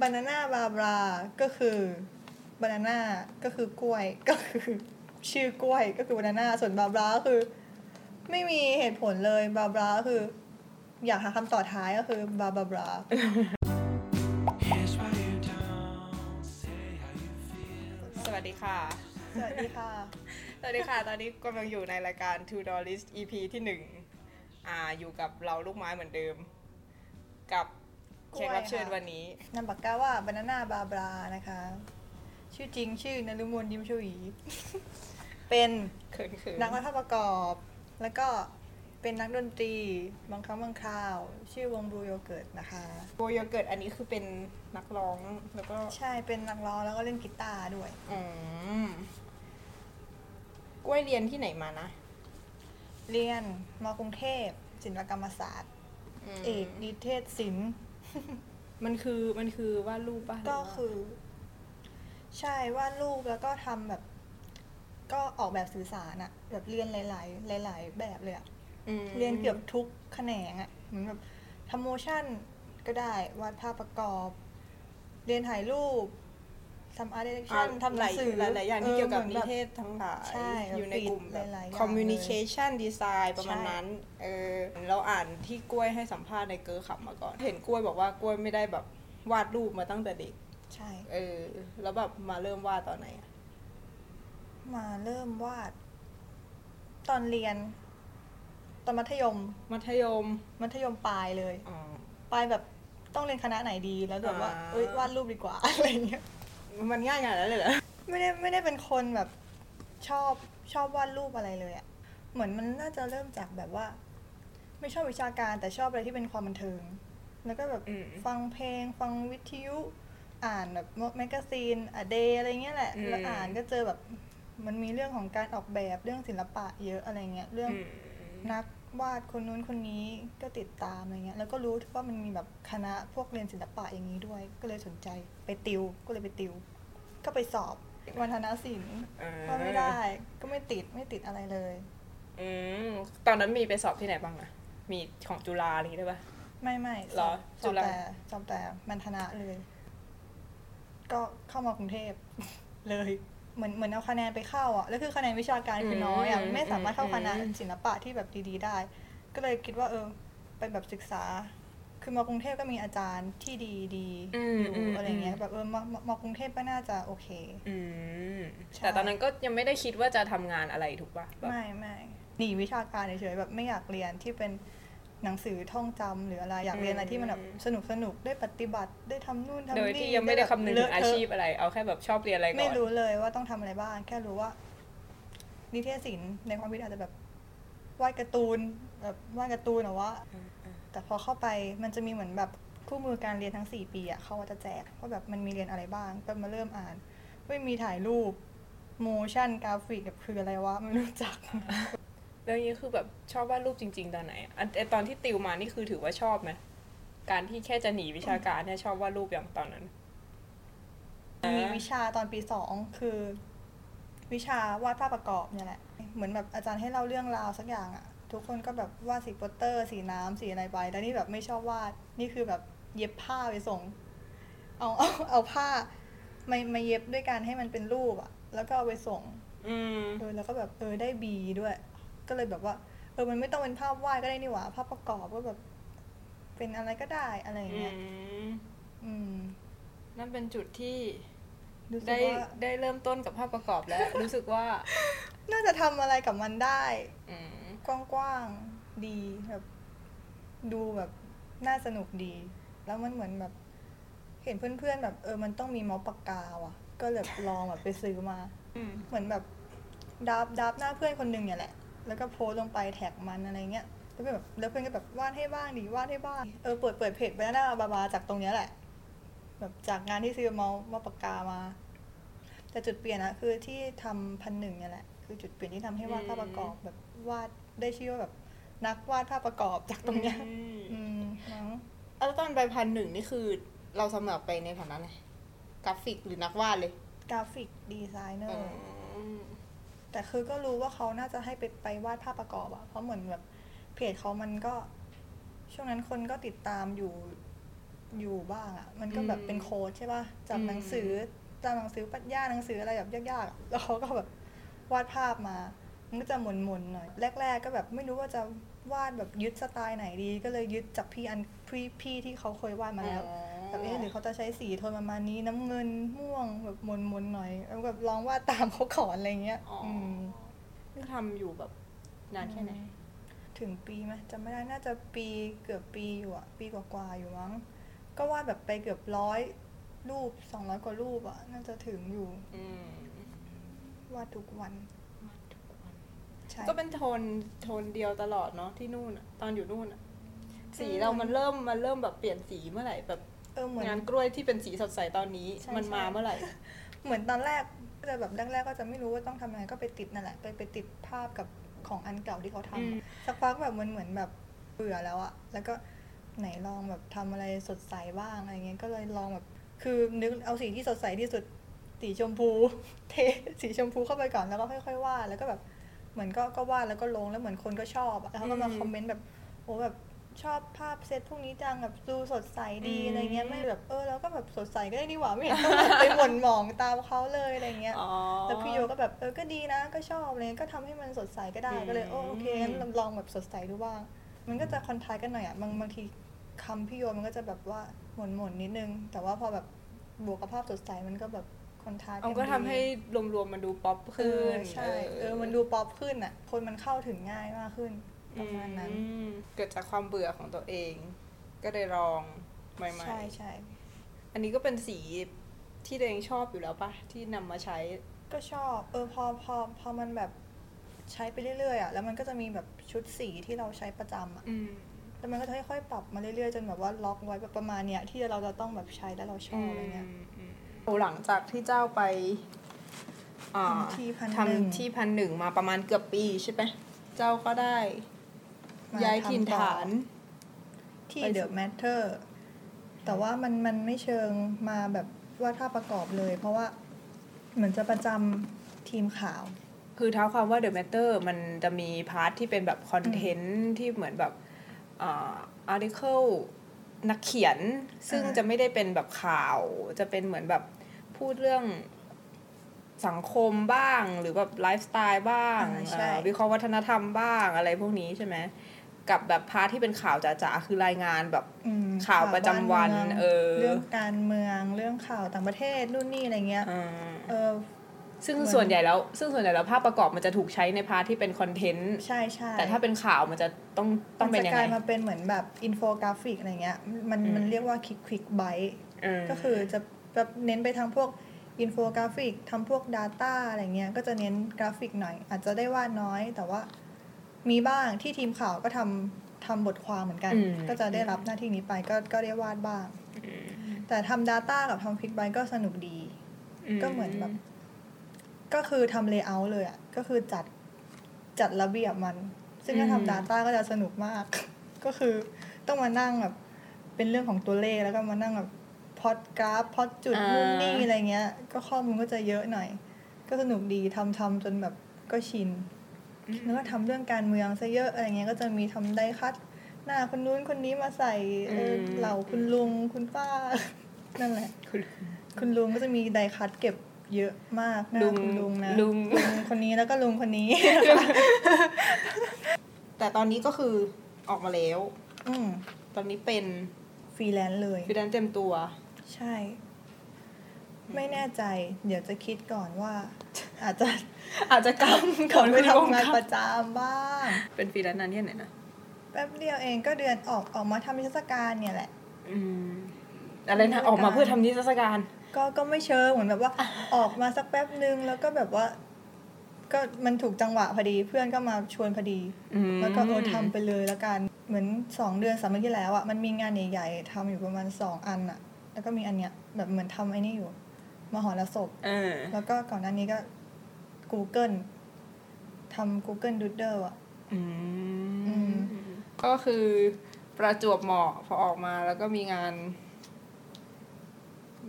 บานาน่าบาบราก็คือบานาน่าก็คือกล้วยก็คือชื่อกล้วยก็คือบานาน่าส่วนบาบราก็คือ ไม่มีเหตุผลเลยบาบราก็คือ อยากหาคำต่อท้ายก็คือบาบาบรา Here's why you don't say how you feel. สวัสดีค่ะ สวัสดีค่ะ สวัสดีค่ะ ตอนนี้กำลังอยู่ในรายการ Two Dollars EP ที่หนึ่งอ่าอยู่กับเราลูกไม้เหมือนเดิม กับ แขกรับเชิญกล้วยค่ะวันนี้นามปากกาว่าบานาน่าบาบรานะคะ ชื่อจริงชื่อนรุมนยิมชวี เป็นเขินเขินนักวาดภาพประกอบ แล้วก็เป็นนักดนตรีบางครั้งบางคราว ชื่อวงบลูโยเกิร์ตนะคะโบโยเกิร์ตอันนี้คือเป็นนักร้องแล้วก็ใช่เป็นนักร้องแล้วก็เล่นกีตาร์ด้วยอืมกล้วยเรียนที่ไหนมานะ เรียนมกรุงเทพศิลปกรรมศาสตร์มเอกนิเทศศิลป์ มันคือมันคือวาดรูปป่ะหรืก็ว่าคือ ใช่วาดรูปแล้วก็ทำแบบ ก็ออกแบบสื่อสารอะแบบเรียนหลาย ๆ หลาย ๆ แบบเลยอะมเรียนเกือบทุกแขนงอะเหมือนแบบทำโมชั่นก็ได้วาดภาพประกอบ เรียนถ่ายรูป ทำอาร์ตเดเรคอ่าชั่นทำหนังสือหลายหลายๆอย่างที่เกี่ยวกับหมืนิอนแบบเทศทั้งหลายใช่อยู่ในกลุ่มแบบหลายๆอย่าง communication design ประมาณใช่นั้น เออเราอ่านที่กล้วยให้สัมภาษณ์ในเกอร์ขับมาก่อน เห็นกล้วยบอกว่ากล้วยไม่ได้แบบวาดรูปมาตั้งแต่เด็ก ใช่ เออ แล้วแบบมาเริ่มวาดตอนไหนอะมาเริ่มวาด ตอนเรียน ตอนมัธยม มัธยม มัธยมปลายเลยอ๋อปลายแบบต้องเรียนคณะไหนดีแล้วแบบว่าอ่าเอ้ยวาดรูปดีกว่าอะไรเงี้ย มันง่ายขนาดนั้นเลยเหรอไม่ได้ไม่ได้เป็นคนแบบชอบชอบวาดรูปอะไรเลยอะเหมือนมันน่าจะเริ่มจากแบบว่า ไม่ชอบวิชาการแต่ชอบอะไรที่เป็นความบันเทิง แล้วก็แบบอืม ฟังเพลง ฟังวิทยุ อ่านแบบ magazine a day อะไรเงี้ยแหละอืมแล้วอ่านก็เจอแบบมันมีเรื่องของการออกแบบเรื่องศิลปะเยอะอะไรเงี้ยเรื่อง อืม นักวาดคนนู้นคนนี้ก็ติดตามอะไรเงี้ยแล้วก็รู้ว่ามันมีแบบคณะพวกเรียนศิลปะอย่างนี้ด้วย ก็เลยสนใจไปติวก็เลยไปติว ก็ไปสอบวัฒนศิลป์อ่าก็ไม่ได้ ก็ไม่ติดไม่ติดอะไรเลย อืมตอนนั้นมีไปสอบที่ไหนบ้างอะมีของจุฬาอะไรอย่างงี้ได้ปะไม่ไม่เหรอสจุอบฬาแต่สอบแต่มันธนะเลย ก็เข้ามากรุงเทพเลย เหมือนเหมือนเอาคะแนนไปเข้าอะแล้วคือคะแนนวิชาการคือน้อยอะไม่สามารถเข้าคณะศิลปะที่แบบดีๆ ได้ ก็เลยคิดว่าเออไปแบบศึกษา คือมากรุงเทพก็มีอาจารย์ที่ดีดีๆอืมอยู่อืมอะไรเงี้ยแบบเออมามามากรุงเทพก็น่าจะโอเคอืมใช่แต่ตอนนั้นก็ยังไม่ได้คิดว่าจะทำงานอะไรถูกปะแบบไม่ไม่หนีวิชาการเฉยๆแบบไม่อยากเรียนที่เป็น หนังสือท่องจำหรืออะไรอยากเรียนอะไรที่มันแบบสนุกสนุกๆได้ปฏิบัติได้ทำนู่นทำโดนี่ยที่ยังไม่ได้แบบคำนึงเลถึอะงอาเทะชีพอะไร เอาแค่แบบชอบเรียนอะไรก่อนไม่รู้เลยว่าต้องทำอะไรบ้าง แค่รู้ว่า นิเทศศิลป์ในความคิดอาจจะแบบวาดการ์ตูนแบบวาดการ์ตูนหรอว่าอืมอืมแต่พอเข้าไปมันจะมีเหมือนแบบคู่มือการเรียนทั้ง 4 ปีอะเขาก็จะแจกว่าแบบมันมีเรียนอะไรบ้างก็มาเริ่มอ่านไม่มีถ่ายรูป motion graphic แบบคืออะไรวะไม่รู้จัก แล้วนี้คือแบบชอบวาดรูปจริง ๆ ตอนไหนอะอันไอ้ตอนที่ติวมานี่คือถือว่าชอบไหมการที่แค่จะหนีวิชาการเนี่ยชอบวาดรูปอย่างตอนนั้น มีวิชาตอนปีสองคือ วิชาวาดภาพประกอบเนี่ยแหละ เหมือนแบบอาจารย์ให้เล่าเรื่องราวสักอย่างอะทุกคนก็แบบวาดสีโปสเตอร์สีน้ำสีอะไรไปแต่นี่แบบไม่ชอบวาด นี่คือแบบเย็บผ้าไปส่ง เอาเอาเอาผ้ามามาเย็บด้วยการให้มันเป็นรูปอะแล้วก็เอาไปส่ง อืมเออแล้วก็แบบเออได้บีด้วย ก็เลยแบบว่า เออมันไม่ต้องเป็นภาพวาดก็ได้นี่หว่า ภาพประกอบก็แบบ เป็นอะไรก็ได้อะไรอย่างอืเงี้ยมอืม นั่นเป็นจุดที่รู้สึกได้ว่าได้เริ่มต้นกับภาพประกอบแล้ว รู้สึกว่า น่าจะทำอะไรกับมันได้อืมกว้างๆดีแบบ ดูแบบน่าสนุกดี แล้วมันเหมือนแบบ เห็นเพื่อนๆแบบ เออ มันต้องมีเมาส์ปากกาว่ะ ก็เลยลองแบบไปซื้อมาอืมเหมือนแบบดับดับหน้าเพื่อนคนหนึ่งเนี่ยแหละ แล้วก็โพสต์ลงไปแท็กมันอะไรเงี้ยแล้วแบบแล้วเพื่อนก็แบบวาดให้บ้างดิวาดให้บ้างเออเปิดเปิดเพจไปหน้าบาบาจากตรงเนี้ยแหละ แบบจากงานที่ซื้อเมาส์เมาส์ปากกามา แต่จุดเปลี่ยนอะคือที่ทำพันหนึ่งเนี่ยแหละคือจุดเปลี่ยนที่ทำให้วาดภาพประกอบแบบวาดได้ชื่อว่าแบบนักวาดภาพประกอบจากตรงเนี้ยอืมอืมมั้งแล้วตอนไปพันหนึ่งนี่คือเราสมัครไปในฐานะอะไรกราฟิกหรือนักวาดเลย graphic designerม แต่คือก็รู้ว่าเขาน่าจะให้ไปไปวาดภาพประกอบอะเพราะเหมือนแบบเพจเขามันก็ ช่วงนั้นคนก็ติดตามอยู่อยู่บ้างอะมันก็แบบอืมเป็นโค้ดใช่ป่ะจากอืมหนังสือตามหนังสือปรัชญาหนังสืออะไรแบบยากๆอะแล้วเขาก็แบบวาดภาพมา มันก็จะหมุนๆหน่อย แรก ๆ ก็แบบไม่รู้ว่าจะวาดแบบยึดสไตล์ไหนดี ก็เลยยึดจากพี่อันพี่พี่ที่เขาเคยวาดมาแล้ว แบบเอ๊ะหรือเขาจะใช้สีโทนประมาณนี้น้ำเงินม่วงแบบมนมนๆหน่อยแล้วแบบลองวาดตามเขาขอนอะไรเงี้ยอ๋ออืมนี่ทำอยู่แบบนานแค่ไหนถึงปีไหมจำไม่ได้น่าจะปีเกือบปีอยู่อะปีกว่าๆอยู่มั้งก็วาดแบบไปเกือบร้อยรูปสองร้อยกว่ารูปอะน่าจะถึงอยู่อืมวาดทุกวันใช่ก็เป็นโทนโทนเดียวตลอดเนาะที่นู่นอะตอนอยู่นู่นอะสีอืมเรามันเริ่มมันเริ่มแบบเปลี่ยนสีเมื่อไหร่แบบ เออเหมือนงานกล้วยที่เป็นสีสดใสตอนนี้ใช่มันมาใช่เมื่อไหร่ เหมือนตอนแรกก็จะแบบแรกๆก็จะไม่รู้ว่าต้องทำยังไงก็ไปติดนั่นแหละไปไปติดภาพกับของอันเก่าที่เขาทำอืมอะสักพักแบบมันเหมือนแบบเบื่อแล้วอะแล้วก็ไหนลองแบบทำอะไรสดใสบ้างอะไรเงี้ยก็เลยลองแบบคือนึกเอาสีที่สดใสที่สุดสีชมพู เทสีชมพูเข้าไปก่อนแล้วก็ค่อย ๆวาดแล้วก็แบบเหมือนก็ก็วาดแล้วก็ลงแล้วเหมือนคนก็ชอบอะแล้วเขาก็มาอืมคอมเมนต์แบบโอ้แบบ ชอบภาพเซตพวกนี้จังแบบดูสดใสดีอืมอะไรเงี้ยไม่แบบเออเราก็แบบสดใสก็ได้นี่หว่าไม่เห็นต้องแบบไปหม่นหมองตามเขาเลยอะไรเงี้ยอ๋อแล้วพี่โยก็แบบเออก็ดีนะ ก็ชอบเลยก็ทำให้มันสดใสก็ได้อืมก็เลยโอโอเคงั้นลองแบบสดใสดูบ้าง มันก็จะคอนทราสต์กันหน่อยอะบางบางทีคำพี่โยมันก็จะแบบว่าหม่นหม่นๆนิดนึง แต่ว่าพอแบบบวกกับภาพสดใสมันก็แบบคอนทราสต์เอานก็ทำดีให้รวมๆมันดูป๊อปเอขึ้อนใช่เออมันดูป๊อปขึ้นอะคนมันเข้าถึงง่ายมากขึ้น ประมาณนั้นอืมเกิดจากความเบื่อของตัวเอง ก็เลยลองใหม่ใช่ใช่ๆอันนี้ก็เป็นสีที่ตัวเองชอบอยู่แล้วปะที่นำมาใช้ก็ชอบ เออพอพอพอมันแบบใช้ไปเรื่อยๆอะแล้วมันก็จะมีแบบชุดสีที่เราใช้ประจำอะอืมแล้วมันก็จะค่อยๆปรับมาเรื่อยๆจนแบบว่าล็อกไว้แบบประมาณเนี้ยที่เราจะต้องแบบใช้แล้วเราชอบอะไรเงี้ยหลังจากที่เจ้าไปอ่าทำที่พันหนึ่งทำที่พันหนึ่งมาประมาณเกือบปีใช่ไหมเจ้าก็ได้มา ย้ายถิ่นทำต่อฐาน ที่ไปสู่ The Matter แต่ว่ามันมันไม่เชิงมาแบบวาดภาพประกอบเลย เพราะว่าเหมือนจะประจำทีมข่าว คือเท้าความว่า The Matter มันจะมี part ที่เป็นแบบ content ที่เหมือนแบบอ่า articleนักเขียน ซึ่งอ่าจะไม่ได้เป็นแบบข่าว จะเป็นเหมือนแบบพูดเรื่องสังคมบ้างหรือแบบไลฟ์สไตล์บ้างอ่าใช่อ่าวิเคราะห์วัฒนธรรมบ้างอะไรพวกนี้ใช่ไหม กับแบบ part ที่เป็นข่าวจ๋าๆคือรายงานแบบอืมข่าวประจำวันข่าบ้ามืงเออ เรื่องการเมืองเรื่องข่าวต่างประเทศนู่นนี่อะไรเงี้ยอ่าเออซึ่งเหมือนส่วนใหญ่แล้วซึ่งส่วนใหญ่แล้วภาพประกอบมันจะถูกใช้ใน part ที่เป็น content ใช่ใช่แต่ถ้าเป็นข่าวมันจะต้องต้องเป็นมัยัจะงกไงลายมาเป็นเหมือนแบบอินโฟกราฟิกอะไรเงี้ยมันอืมมันเรียกว่า click clickbait ก็คือจะแบบเน้นไปทางพวกอินโฟกราฟิกทำพวก Data อะไรเงี้ยก็จะเน้นกราฟิกหน่อย อาจจะได้วาดน้อยแต่ว่า มีบ้างที่ทีมข่าวก็ทำทำบทความเหมือนกันอืมก็จะได้รับหน้าที่นี้ไปก็ก็ได้วาดบ้าง แต่ทำ Data กับทำ clickbait ก็สนุกดี ก็เหมือนแบบ ก็คือทำ layout เลยอะ ก็คือจัดจัดระเบียบมัน ซึ่งถ้าอืมทำ Data ก็จะสนุกมาก ก็คือต้องมานั่งแบบ เป็นเรื่องของตัวเลขแล้วก็มานั่งแบบพอดกราฟพอดจุดนู่นนี่อะไรเงี้ย ก็ข้อมูลก็จะเยอะหน่อย ก็สนุกดีทำทำจนแบบก็ชิน แล้วก็ทำเรื่องการเมืองซะเยอะอะไรเงี้ยก็จะมีทำได้คัด หน้าคนนู้นคนนี้มาใส่เอออืมเหล่าคุณลุงคุณป้า นั่นแหละ คุณคุณลุงก็จะมีไดคัดเก็บเยอะมากหน้าลุงคุณลุงนะลุงคนนี้แล้วก็ลุงคนนี้ แต่ตอนนี้ก็คือออกมาแล้ว อืมตอนนี้เป็นฟรีแลนซ์เลยฟรีแลนซ์เต็มตัว ใช่ ไม่แน่ใจ เดี๋ยวจะคิดก่อนว่า อาจจะอาจจะกลับก่อนไปวทำงานกลับประจำบ้าง เป็นฟรีแลนซ์นานแค่ไหนนะแป๊บเดียวเองก็เดือนออกออกมาทำนิทรรศการเนี่ยแหละอืมอะไรนะออกมาเพื่อทำนิทรรศการ ก็ก็ไม่เชิงเหมือนแบบว่าออกมาสักแป๊บนึงแล้วก็แบบว่า ก็มันถูกจังหวะพอดีเพื่อนก็มาชวนพอดีอืมแล้วก็เออทำไปเลยแล้วกันเหมือนสองเดือนสามเดือนที่แล้วอะ่ะมันมีงานใหญ่ๆทำอยู่ประมาณสองอันอะ่ะ แล้วก็มีอันเนี้ยแบบเหมือนทำไอ้นี่อยู่ มหรสพเออแล้วก็ก่อนหน้านี้ก็ Google ทำ Google Doodle อะอือืมมก็คือประจวบเหมาะพอออกมาแล้วก็มีงาน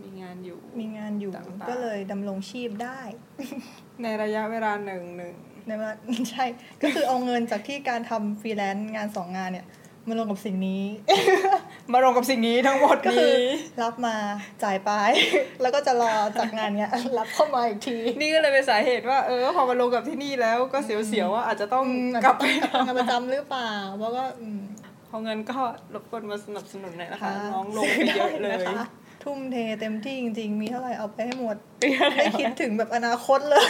มีงานอยู่ มีงานอยู่ต่างๆก็เลยดำรงชีพได้ ในระยะเวลาหนึ่งหนึ่งในว่าใช่ ก็คือเอาเงินจากที่การทำฟรีแลนซ์งานสองงานเนี่ย มาลงกับสิ่งนี้ มาลงกับสิ่งนี้ทั้งหมดก็คือนี้รับมาจ่ายไป แล้วก็จะรอจากงานเนี้ยรับเข้ามาอีกที นี่ก็เลยเป็นสาเหตุว่าเออพอมาลงกับที่นี่แล้วก็เสียวๆว่าอาจจะต้องอืมกลับไปอาจจะต้องกลับไปทำงานประจำหรือเปล่าเพราะก็อืมเพราะงั้นก็รบกวนมาสนับสนุนหน่อยนะคะค่ะน้องลงไปเยอะเลยซื้ได้นะคะทุ่มเทเต็มที่จริง ๆ มีเท่าไหร่เอาไปให้หมดปีอะไรไม่คิดถึงแบบอนาคตเลย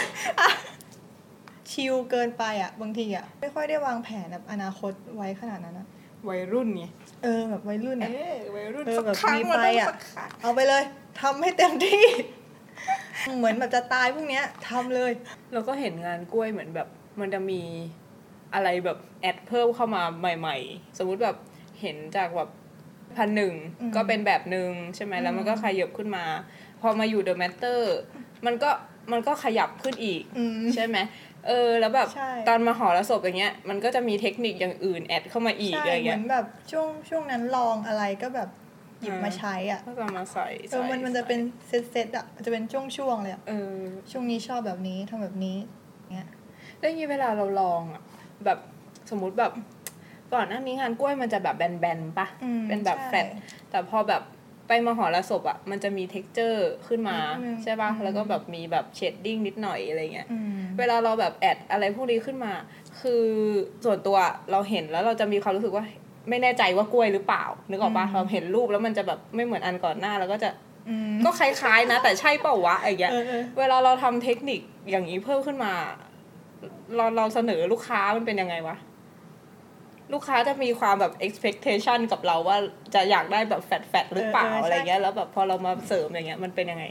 ชิลเกินไปอะ บางทีอะ ไม่ค่อยได้วางแผนแบบอนาคตไว้ขนาดนั้นอะ วัยรุ่นไงเออแบบวัยรุ่นเออะอวัยรุ่นเออสักแบบครั้งมีมันไฟต้องอะสักครั้งเอาไปเลยทำให้เต็มที่ เหมือนแบบจะตายพวกเนี้ยทำเลย เราก็เห็นงานกล้วยเหมือนแบบ มันจะมีอะไรแบบ add เพิ่มเข้ามาใหม่ ๆ สมมุติแบบเห็นจากแบบพันหนึ่งอืมก็เป็นแบบหนึ่งใช่ไหมแล้วมันก็ขยับขึ้นมา พอมาอยู่เดอะแมตเตอร์มันก็มันก็ขยับขึ้นอีกอืมใช่ไหม เออแล้วแบบใช่ตอนมาหอระศพอย่างเงี้ยมันก็จะมีเทคนิคอย่างอื่น add เข้ามาอีกใช่อะไรเงี้ยเหมืเงี้อนแบบช่วงช่วงนั้นลองอะไรก็แบบหยิบอ่ามมาใช้อะก็จะมาใส่เออมันมันจะเป็นset setๆอะมันจะเป็นช่วงช่วงๆเลยอะเออช่วงนี้ชอบแบบนี้ทำแบบนี้เงี้ยแล้วอย่างงี้เวลาเราลองอะแบบสมมุติแบบก่อนหน้านี้งานกล้วยมันจะแบบแบนๆปะอืมเป็นแบบใช่แฟลตแต่พอแบบ ไปมหรสพอะมันจะมี t e x t อร์ขึ้นมาอืมใช่ปะอืมแล้วก็แบบมีแบบ shading นิดหน่อยอะไรเงี้ยอืมเวลาเราแบบ add อะไรพวกนี้ขึ้นมา คือส่วนตัวเราเห็นแล้วเราจะมีความรู้สึกว่าไม่แน่ใจว่ากล้วยหรือเปล่า นึกออกปะอืมเราเห็นรูปแล้วมันจะแบบไม่เหมือนอันก่อนหน้าแล้วก็จะอืมก็คล้ายๆนะ แต่ใช่เปล่าวะอะไรเงี้ยเออเออเวลาเราทำเทคนิคอย่างนี้เพิ่มขึ้นมา เราเราเสนอลูกค้ามันเป็นยังไงวะ ลูกค้าจะมีความแบบ expectation กับเราว่าจะอยากได้แบบแฟดแฟดหรือเปล่าเออเออใช่อะไรเงี้ยแล้วแบบพอเรามาเสริมอย่างเงี้ยมันเป็นยังไง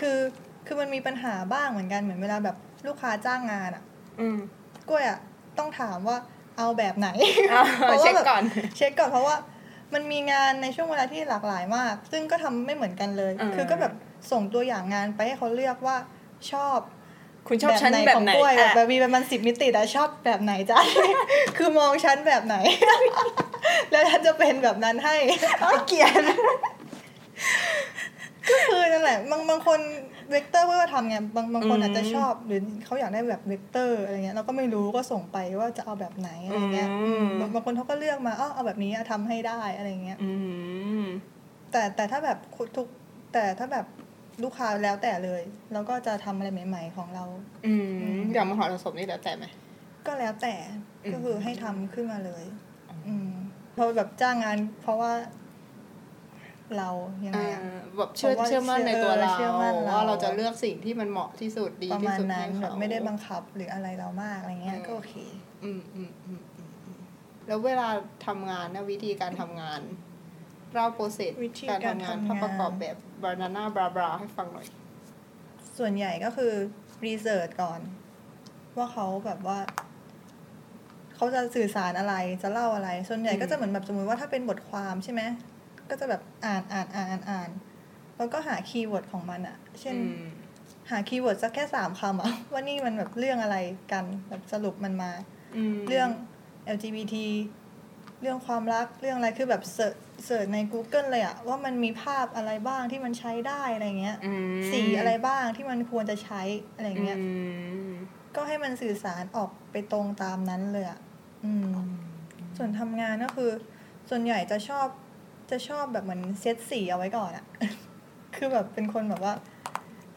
คือคือมันมีปัญหาบ้างเหมือนกันเหมือนเวลาแบบลูกค้าจ้างงานอะ อืมกล้วยอะต้องถามว่าเอาแบบไหนอะเพราะว่าเช็คแบบก่อนเช็คก่อนเพราะว่ามันมีงานในช่วงเวลาที่หลากหลายมาก ซึ่งก็ทำไม่เหมือนกันเลยอ่าคือก็แบบส่งตัวอย่างงานไปให้เขาเลือกว่าชอบ คุณชอบชั้นแบบของไหนกล้วยแบบอะแบบมีประมาณสิบมิติแต่ชอบแบบไหนจ้ะคือมองชั้นแบบไหน แล้วฉันจะเป็นแบบนั้นให้เกลียดก็คือนั่นแหละบางบางคนเวกเตอร์ว่าทำไงบางบางคนอาจจะชอบ หรือเขาอยากได้แบบเวกเตอร์อะไรเงี้ยเราก็ไม่รู้ก็ส่งไปว่าจะเอาแบบไหนอะไรเงี้ยอืมบางบางคนเขาก็เลือกมาอ้อเอาแบบนี้อะทำให้ได้อะไรเงี้ยอืมแต่แต่ถ้าแบบทุกแต่ถ้าแบบ ลูกค้าแล้วแต่เลยเราก็จะทำอะไรใหม่ ๆ ของเรา อืมอย่างมหรสพนี่แล้วแต่ไหมก็แล้วแต่อืมก็คือให้ทำขึ้นมาเลย อืมพอแบบจ้างงาน เพราะว่า เรายังไงอะอ่าแบบเชื่อเพราะว่าเชื่อมั่นในตัวเราเชื่อมั่นเราว่าเราจะเลือกสิ่งที่มันเหมาะที่สุดดีประที่มาณสุดนั้นให้แบเขาบไม่ได้บังคับหรืออะไรเรามากอะไรเงี้ยอืมก็โอเคอืมอืมอืมอืมอืมแล้วเวลาทำงานนะวิธีการทำงาน เล่า process วิธีการการทำงานทำงานถ้าประกอบแบบ Banana Blah Blah ให้ฟังหน่อย ส่วนใหญ่ก็คือ research ก่อน ว่าเขาแบบว่า เขาจะสื่อสารอะไรจะเล่าอะไร ส่วนใหญ่อืมก็จะเหมือนแบบสมมติว่าถ้าเป็นบทความใช่ไหมก็จะแบบอ่านอ่านอ่านอ่านอ่านแล้วก็หา keyword ของมันอะเช่นอืมหา keyword สักแค่สามคำอะว่านี่มันแบบเรื่องอะไรกันแบบสรุปมันมามเรื่อง LGBT เรื่องความรักเรื่องอะไรคือแบบ เสิร์ชเสิร์ชใน Google เลยอะว่ามันมีภาพอะไรบ้างที่มันใช้ได้อะไรเงี้ยอืมสีอะไรบ้างที่มันควรจะใช้อะไรเงี้ยอืมก็ให้มันสื่อสารออกไปตรงตามนั้นเลยอะอืมส่วนทำงานก็คือ ส่วนใหญ่จะชอบจะชอบแบบเหมือนเซตสีเอาไว้ก่อนอะคือแบบเป็นคนแบบว่า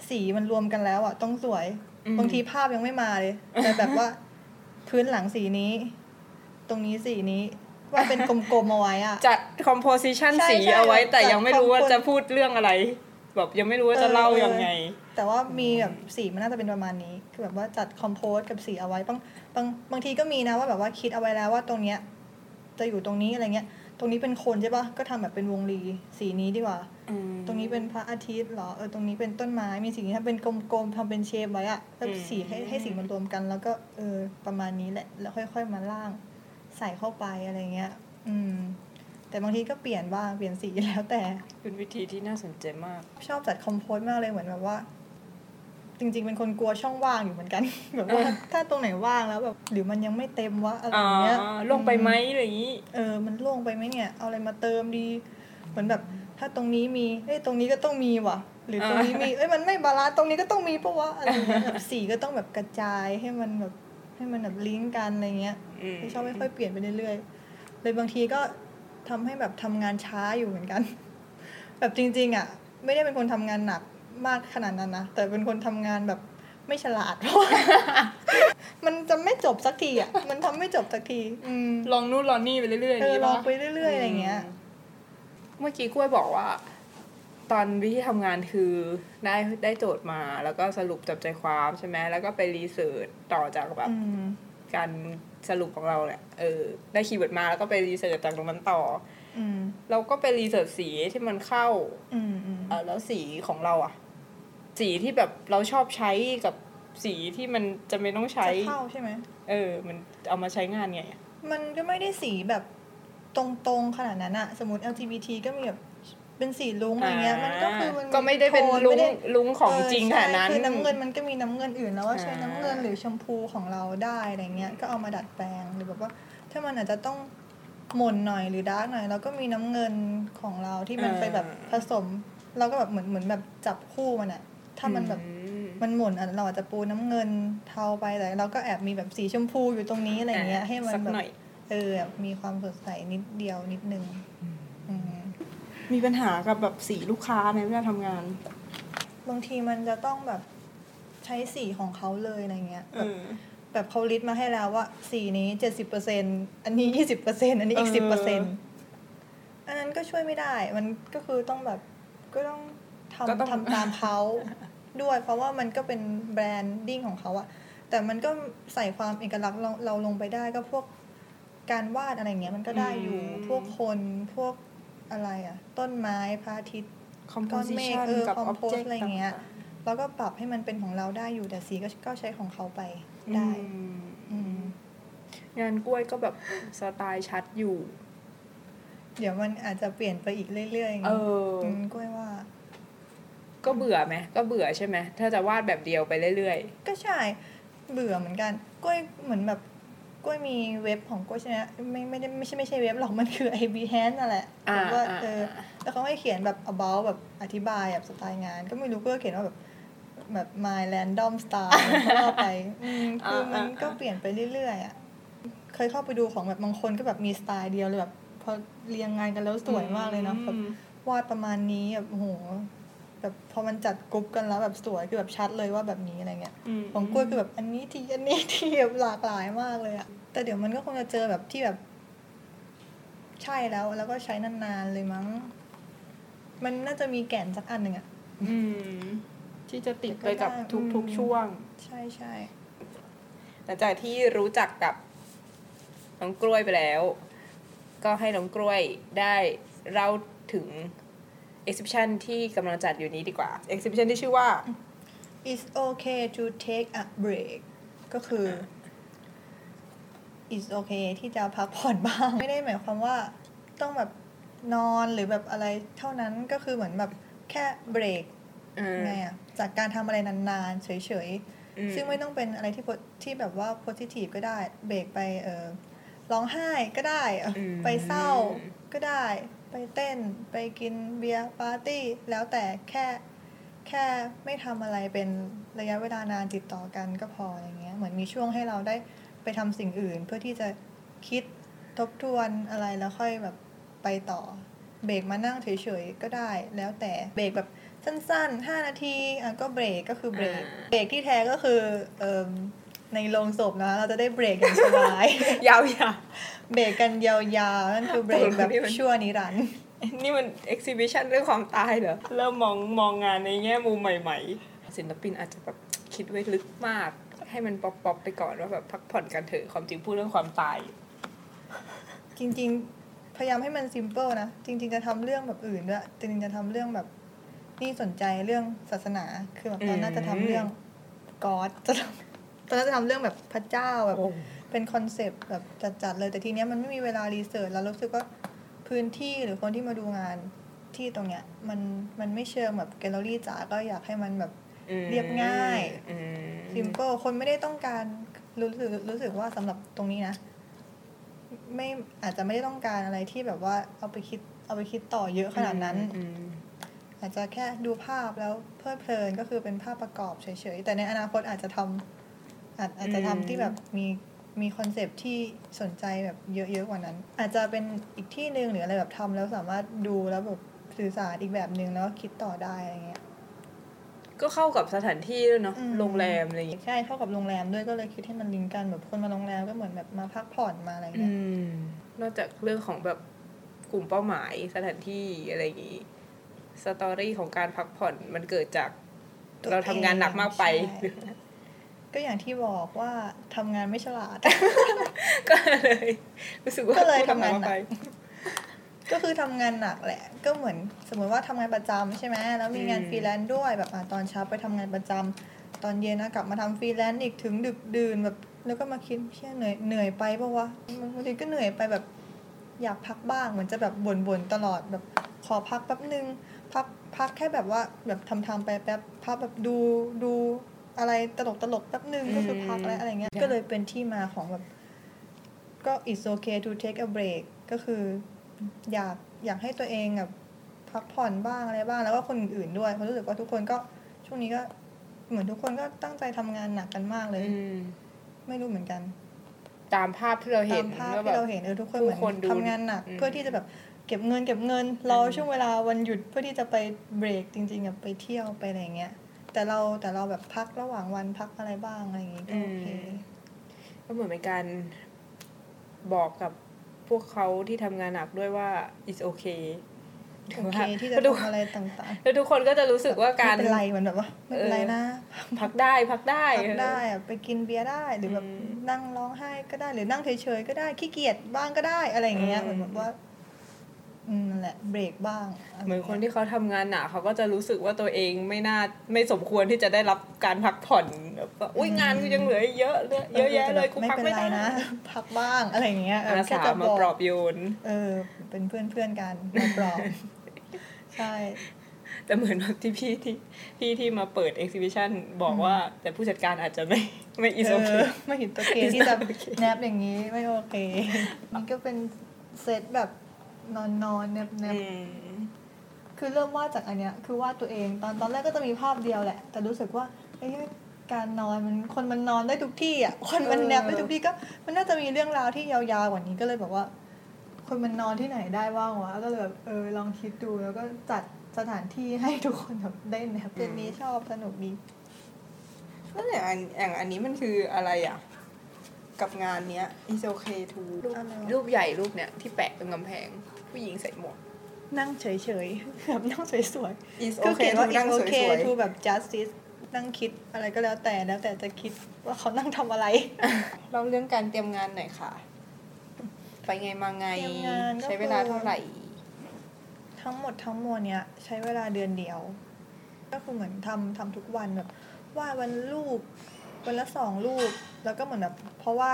สีมันรวมกันแล้วอะต้องสวยอืมบางทีภาพยังไม่มาเลย แต่แบบว่าพื้นหลังสีนี้ ตรงนี้สีนี้ ว่าเป็นกลมๆเอาไว้อะจัด composition ใช่สีใช่เอาไว้ แต่จัดยังไม่รู้ว่า compos- จะพูดเรื่องอะไร แบบยังไม่รู้ว่าจะเออเล่าเออยังไง แต่ว่ามีแบบสีมันน่าจะเป็นประมาณนี้ คือแบบว่าจัดคอมโพสกับสีเอาไว้บางบางบางทีก็มีนะว่าแบบว่าคิดเอาไว้แล้วว่าตรงเนี้ย จะอยู่ตรงนี้อะไรเงี้ย ตรงนี้เป็นคนใช่ปะก็ทำแบบเป็นวงรีสีนี้ดีกว่าตรงนี้เป็นพระอาทิตย์เหรอเออตรงนี้เป็นต้นไม้มีสีนี้ทำเป็นกลมๆทำเป็นเชฟไว้อะแล้วอืมสีให้ให้สีมันรวมกัน แล้วก็เออประมาณนี้แหละแล้วค่อย ๆ มาล่าง ใส่เข้าไปอะไรเงี้ย อืม แต่บางทีก็เปลี่ยนบ้างเปลี่ยนสีแล้วแต่ เป็นวิธีที่น่าสนใจมาก ชอบจัดคอมโพสมากเลยเหมือนแบบว่า จริง ๆ เป็นคนกลัวช่องว่างอยู่เหมือนกัน แบบว่าอ่าถ้าตรงไหนว่างแล้วแบบหรือมันยังไม่เต็มวะอะไรอ่าอย่างเงี้ยลงไปไหมอะไรอย่างนี้ เออ มันโล่งไปไหมเนี่ย เอาอะไรมาเติมดี เหมือนแบบถ้าตรงนี้มี เอ้ยตรงนี้ก็ต้องมีว่ะ หรือตรงนี้มี เอ้ยมันไม่ balance ตรงนี้ก็ต้องมีปะวะอะไรอย่างเงี้ยแบบสีก็ต้องแบบกระจายให้มันแบบ ให้มันแบบลิงก์กันอะไรเงี้ยอืมไม่ชอบไม่ค่อยเปลี่ยนไปเรื่อยๆเลยบางทีก็ทำให้แบบทำงานช้าอยู่เหมือนกัน แบบจริง ๆ อะ ไม่ได้เป็นคนทำงานหนักมากขนาดนั้นนะแต่เป็นคนทำงานแบบไม่ฉลาดเพราะว่ามันจะไม่จบสักทีอะ มันทำไม่จบสักทีอืมลองนู่นลองนี่ไปเรื่อยๆเออนี่ปะลองไปเรื่อยๆอะไรเงี้ย เมื่อกี้กล้วยบอกว่า ตอนวิธีทำงานคือได้ได้โจทย์มาแล้วก็สรุปจับใจความใช่ไหมแล้วก็ไป research ต่อจากแบบอืมการสรุปของเราแหละเออได้ keyword มาแล้วก็ไป research จากตรงนั้นต่ออืมเราก็ไป research สีที่มันเข้าอืมอืมเออแล้วสีของเราอะสีที่แบบเราชอบใช้กับสีที่มันจะไม่ต้องใช้จะเข้าใช่ไหมเออ มันเอามาใช้งานไงอะมันก็ไม่ได้สีแบบตรงๆขนาดนั้นอะสมมติ LGBT ก็มีแบบ เป็นสีลุ้งอะไรเงี้ยมันก็คือมันก็ไม่ได้เป็นโทลุงไม่ได้ลุงของจริงเขนาดนั้นใช่คือน้ำเงินมันก็มีน้ำเงินอื่นแล้วว่าใช้อ่าน้ำเงินหรือชมพูของเราได้อะไรเงี้ยก็เอามาดัดแปลงหรือแบบว่าถ้ามันอาจจะต้องหม่นหน่อยหรือดาร์กหน่อยเราก็มีน้ำเงินของเราที่มันไปแบบผสมเราก็แบบเหมือนเหมือนแบบจับคู่มันอะถ้ามันแบบอืมมันหมุนอะเราอาจจะปูน้ำเงินเทาไปแต่เราก็แอบมีแบบสีชมพูอยู่ตรงนี้อะไรเงี้ยให้มันสักแบบหน่อยเออแบบมีความสดใสนิดเดียวนิดนึงอืม มีปัญหากับแบบสีลูกค้าในเวลาทำงาน บางทีมันจะต้องแบบใช้สีของเขาเลยอะไรเงี้ยเอแบบอแบบเขาลิสต์มาให้แล้วว่า สีนี้เจ็ดสิบเปอร์เซ็นอันนี้ยี่สิบเปอร์เซ็นอันนี้อีกสิบเปอร์เซ็นอันนั้นก็ช่วยไม่ได้ มันก็คือต้องแบบก็ต้องก็ต้อง ทำทำตามเขาด้วย เพราะว่ามันก็เป็นแบรนดิ้งของเขาอะแต่มันก็ใส่ความเอกลักษณ์เราเราลงไปได้ก็พวกการวาดอะไรเงี้ยมันก็ได้อยู่พวกคนพวก อะไรอะต้นไม้พระอาทิตย์ก้อนเมฆ composition เออกับ compose object อะไรเงี้ยแล้วก็ปรับให้มันเป็นของเราได้อยู่แต่สีก็ก็ใช้ของเขาไปได้อืมอืมงานกล้วยก็แบบสไตล์ชัดอยู่ เดี๋ยวมันอาจจะเปลี่ยนไปอีกเรื่อยๆไงเอออมก้อยว่า ก็เบื่อไหมก็เบื่อใช่ไหมถ้าจะวาดแบบเดียวไปเรื่อยก็ใช่ เบื่อเหมือนกันก้อยเหมือนแบบ ก้อยมีเว็บของก้อยใช่ไหมไม่ไม่ได้ไม่ใช่ไม่ใช่เว็บหรอกมันคือ i b h a n นั่นแหละๆอ่าแบบว่าอ่าเออแล้วเขาให้เขียนแบบ about แบบอธิบายแบบสไตล์งาน ก็ไม่รู้ก็เขียนว่าแบบแบบ my random style ก็ว่าไปอืมคือมันก็เปลี่ยนไปเรื่อยๆอะเคยเข้าไปดูของแบบบางคนก็แบบมีสไตล์เดียวเลยแบบพอเรียงงานกันแล้วสวยมากเลยเนาะแบบอืมวาดประมาณนี้แบบโอ้โห แบบพอมันจัดกรุ๊ปกันแล้วแบบสวยคือแบบชัดเลยว่าแบบนี้อะไรเงี้ยมของกล้วยคือแบบอันนี้ทีอันนี้ทีแบบหลากหลายมากเลยอะแต่เดี๋ยวมันก็คงจะเจอแบบที่แบบ ใช่แล้วแล้วก็ใช้นานๆเลยมั้ง มันน่าจะมีแก่นสักอันหนึ่งอะอืมที่จะติดไปกับทุกๆช่วง ใช่ใช่หลังจากที่รู้จักกับน้องกล้วยไปแล้ว ก็ให้น้องกล้วยได้เล่าถึง exhibition ที่กำลังจัดอยู่นี้ดีกว่า exhibition ที่ชื่อว่า it's okay to take a break ก็คือ it's okay ที่จะพักผ่อนบ้าง ไม่ได้หมายความว่าต้องแบบนอนหรือแบบอะไรเท่านั้นก็คือเหมือนแบบแค่เบรกเออไงอะจากการทำอะไรนานๆ เฉยๆอืมซึ่งไม่ต้องเป็นอะไรที่ po- ที่แบบว่า positive ก็ได้ เบรกไปเออร้องไห้ก็ได้เอออมไปเศร้าก็ได้ ไปเต้นไปกินเบียร์ปาร์ตี้ แล้วแต่แค่แค่ไม่ทำอะไรเป็นระยะเวลานานติดต่อกันก็พออะไรเงี้ยเหมือนมีช่วงให้เราได้ไปทำสิ่งอื่น เพื่อที่จะคิดทบทวนอะไรแล้วค่อยแบบไปต่อ เบรกมานั่งเฉยๆก็ได้ แล้วแต่เบรกแบบสั้นๆ 5 นาทีอะก็เบรกก็คือเบรกอ่าเบรกที่แท้ก็คือเอ่ม ในโรงศพนะเราจะได้เบรกอย่างสบาย ยาวเบรกกันยาวๆนั่นคือเบรกแบบนี่มันชั่วนิรันดร์ๆนี่มัน exhibition เรื่องความตายเหรอ เริ่มมองมองงานในแง่มุมใหม่ ๆ ศิลปินอาจจะแบบคิดไว้ลึกมาก ให้มันป๊อปๆไปก่อนว่าแบบพักผ่อนกันเถอะความจริงพูดเรื่องความตาย จริงๆ พยายามให้มันซิมเ l ิลนะ จริง ๆ จะทำเรื่องแบบอื่นด้วยจริงๆจะทำเรื่องแบบนี่สนใจเรื่องศาสนาคือแบบตอนน่าจะทำเรื่อง God จะทำ ตอนนั้นจะทำเรื่องแบบพระเจ้าแบบ เป็นคอนเซปต์แบบจัดๆเลยแต่ทีเนี้ยมันไม่มีเวลา research แล้วรู้สึกว่าพื้นที่หรือคนที่มาดูงานที่ตรงเนี้ยมันมันไม่เชิงแบบแกลเลอรี่จ๋าก็อยากให้มันแบบอืมเรียบง่ายอืมซิมเ l ิลคนไม่ได้ต้องการรู้สึกรู้สึกว่าสำหรับตรงนี้นะ ไม่อาจจะไม่ได้ต้องการอะไรที่แบบว่าเอาไปคิดเอาไปคิดต่อเยอะขนาดนั้นอืมอาจจะแค่ดูภาพแล้วเพลิดเพลินก็คือเป็นภาพประกอบเฉยๆ แต่ในอนาคตอาจจะทำอาจ อาจจะทำที่แบบมีมีคอนเซปต์ที่สนใจแบบเยอะๆกว่านั้น อาจจะเป็นอีกที่หนึ่งหรืออะไรแบบทำแล้วสามารถดูแล้วแบบสื่อสารอีกแบบหนึ่งแล้วก็คิดต่อได้อะไรเงี้ยก็เข้ากับสถานที่ด้วยเนาะอืมโรงแรมอะไรอย่างเงี้ยใช่เข้ากับโรงแรมด้วยก็เลยคิดให้มันลิงก์กันแบบคนมาโรงแรมก็เหมือนแบบมาพักผ่อนมาอะไรอืเงี้ยมนอกจากเรื่องของแบบกลุ่มเป้าหมายสถานที่อะไรอย่างงี้สตอรี่ของการพักผ่อนมันเกิดจาก เราทำงานหนักมากไปใช่ ก็อย่างที่บอกว่าทำงานไม่ฉลาด ก็เลยรู้สึกว่าก็เลยพูดทำงานมกหนักก็คือทำงานหนักแหละ ก็เหมือนสมมติว่าทำงานประจำใช่ไหมแล้วมีงานฟรีแลนซ์ด้วยแบบอะตอนเช้าไปทำงานประจำตอนเย็นนะกลับมาทำฟรีแลนซ์อีกถึงดึกดื่นแบบ แล้วก็มาคิดเชี่ยเหนื่อยเหนื่อยไปปะวะบางทีก็เหนื่อยไปแบบอยากพักบ้างเหมือนจะแบบบ่นๆตลอดแบบขอพักแป๊บนึงพักพักแค่แบบว่าแบบทำทำๆไปแป๊บพักแบบดูดู อะไรตลกตลกๆแป๊บนึงก็คือพักแล้วอะไรเงี้ย ก็เลยเป็นที่มาของแบบ ก็ it's okay to take a break ก็คือ อยากอยากให้ตัวเองแบบพักผ่อนบ้างอะไรบ้าง แล้วก็คนอื่นๆด้วยเพราะรู้สึกว่าทุกคนก็ช่วงนี้ก็เหมือนทุกคนก็ตั้งใจทำงานหนักกันมากเลยอืมไม่รู้เหมือนกัน ตามภาพที่เราเห็ตานมภาพว่าแบที่บเราเห็นเออทุกคนเหมือนผู้คนดูทำงานหนักอืมเพื่อที่จะแบบเก็บเงิน เก็บเงินรออมช่วงเวลาวันหยุดเพื่อที่จะไปเบรกจริงๆแบบไปเที่ยวไปอะไรอย่างเงี้ย แต่เราแต่เราแบบพักระหว่างวันพักอะไรบ้างอะไรอย่างงี้ก็โอเคก็เหมือนเป็นการบอกกับพวกเขาที่ทำงานหนักด้วยว่า it's okay โอเคที่จะแล้วทุกทำอะไรต่างแล้วทุกคนก็จะรู้สึกว่าๆการไม่เป็นไรเหมือนแบบว่าไม่เป็นไรนะ พักได้พักได้พักได้อะไปกินเบียร์ได้หรือแบบอืมนั่งร้องไห้ก็ได้หรือนั่งเฉยๆก็ได้ขี้เกียจบ้างก็ได้อะไรอย่างเงี้ยอืมเหมือนแบบว่าอืม นั่นแหละเบรกบ้างะไรเหมือนคนงี้ยที่เขาทำงานหนักเขาก็จะรู้สึกว่าตัวเองไม่น่าไม่สมควรที่จะได้รับการพักผ่อนแบบว่าอุ้ยงานกูยังเหลืออีกเยอะเลยเยอะแยะเลยกูพักเป็นไม่ไรได้นะ พักบ้างอะไรอย่างเงี้ยเอออาแค่สาจะมาบอกปลอบโยนเออ เป็นเพื่อนเพื่อนๆกันมาปลอบใช่แต่เหมือนแบบที่พี่ที่พี่ที่มาเปิด exhibition บอกว่า แต่ผู้จัดการอาจจะไม่ไม่อิสเอโอเคอไม่เห็นตัวเก It's ที่จะ not okay แนบอย่างนี้ไม่โอเคนี่ก็เป็นเซตแบบ นอนนอนๆแนบแนบอืมคือเริ่มวาดจากอันเนี้ยคือวาดตัวเองตอนตอนแรกก็จะมีภาพเดียวแหละ แต่รู้สึกว่าเอ้ยการนอนมันคนมันนอนได้ทุกที่อะคนมันเออแนบได้ทุกที่ก็มันน่าจะมีเรื่องราวที่ยาวๆกว่านี้ก็เลยแบบว่า คนมันนอนที่ไหนได้บ้างวะก็เลยแบบเออลองคิดดูแล้วก็จัดสถานที่ให้ทุกคนแบบได้แนบเรื่องนี้ชอบสนุกดีแล้วอย่างอันอย่างอันนี้มันคืออะไรอะ กับงานเนี้ย is okay to รูปอะไรวะรูปใหญ่รูปเนี้ยที่แปะตรงกำแพง ผู้หญิงใส่หมวกนั่งเฉยๆแบบนั่งสวยๆ is คือ okay เขียน to ว่านั่ง it's ส okay วย to แบบ justice นั่งคิดอะไรก็แล้วแต่แล้วแต่จะคิดว่าเขานั่งทำอะไรๆเราเรื่องการเตรียมงานหน่อยค่ะ ไปไงมาไงเตรียมงานก็ใช้เวลาเท่าไหร่ ทั้งหมดทั้งมวลเนี้ยใช้เวลาเดือนเดียว ก็คือเหมือนทำทำทุกวันแบบวาดวันรูปวันละสองรูป แล้วก็เหมือนแบบเพราะว่า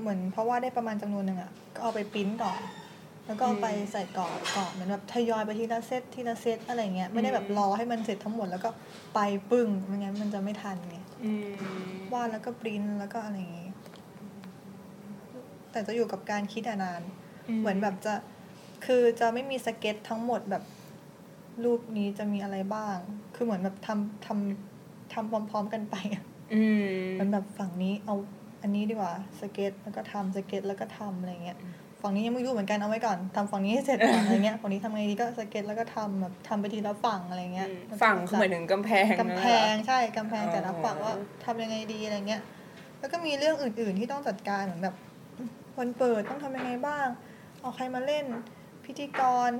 เหมือนเพราะว่าได้ประมาณจำนวนหนึ่งอะก็เอาไปปริ้นก่อน แล้วก็เอาไปใส่กรอบก่อนเหมือนแบบทยอยไปทีละเซตทีละเซตอะไรเงี้ยไม่ได้แบบรอให้มันเสร็จทั้งหมดแล้วก็ไปปึ้งไม่งั้นมันจะไม่ทันไงอืมวาดแล้วก็ปริ้นแล้วก็อะไรอย่างงี้ แต่จะอยู่กับการคิดอะนาน เหมือนแบบจะคือจะไม่มีสเก็ตทั้งหมดแบบรูปนี้จะมีอะไรบ้าง คือเหมือนแบบทำทำทำพร้อม ๆ กันไปอะอืมเหมันแบบฝั่งนี้เอาอันนี้ดีกว่าสเก็ตแล้วก็ทำสเก็ตแล้วก็ทำอะไรเงี้ย ฝั่งนี้ยังไม่รู้เหมือนกันเอาไว้ก่อนทำฝั่งนี้ให้เสร็จก่อนอะไรเงี้ยฝั่งนี้ทำไงดีก็สเก็ตแล้วก็ทำแบบทำไปทีละฝั่งอะไรเงี้ยฝั่งคือหมายถึงกำแพงกำแพงนั่นเหรอใช่กำแพงอ๋อแต่ละฝั่งว่าทำยังไงดีอะไรเงี้ยแล้วก็มีเรื่องอื่น ๆที่ต้องจัดการเหมือนแบบวันเปิดต้องทำยังไงบ้างเอาใครมาเล่น พิธีกร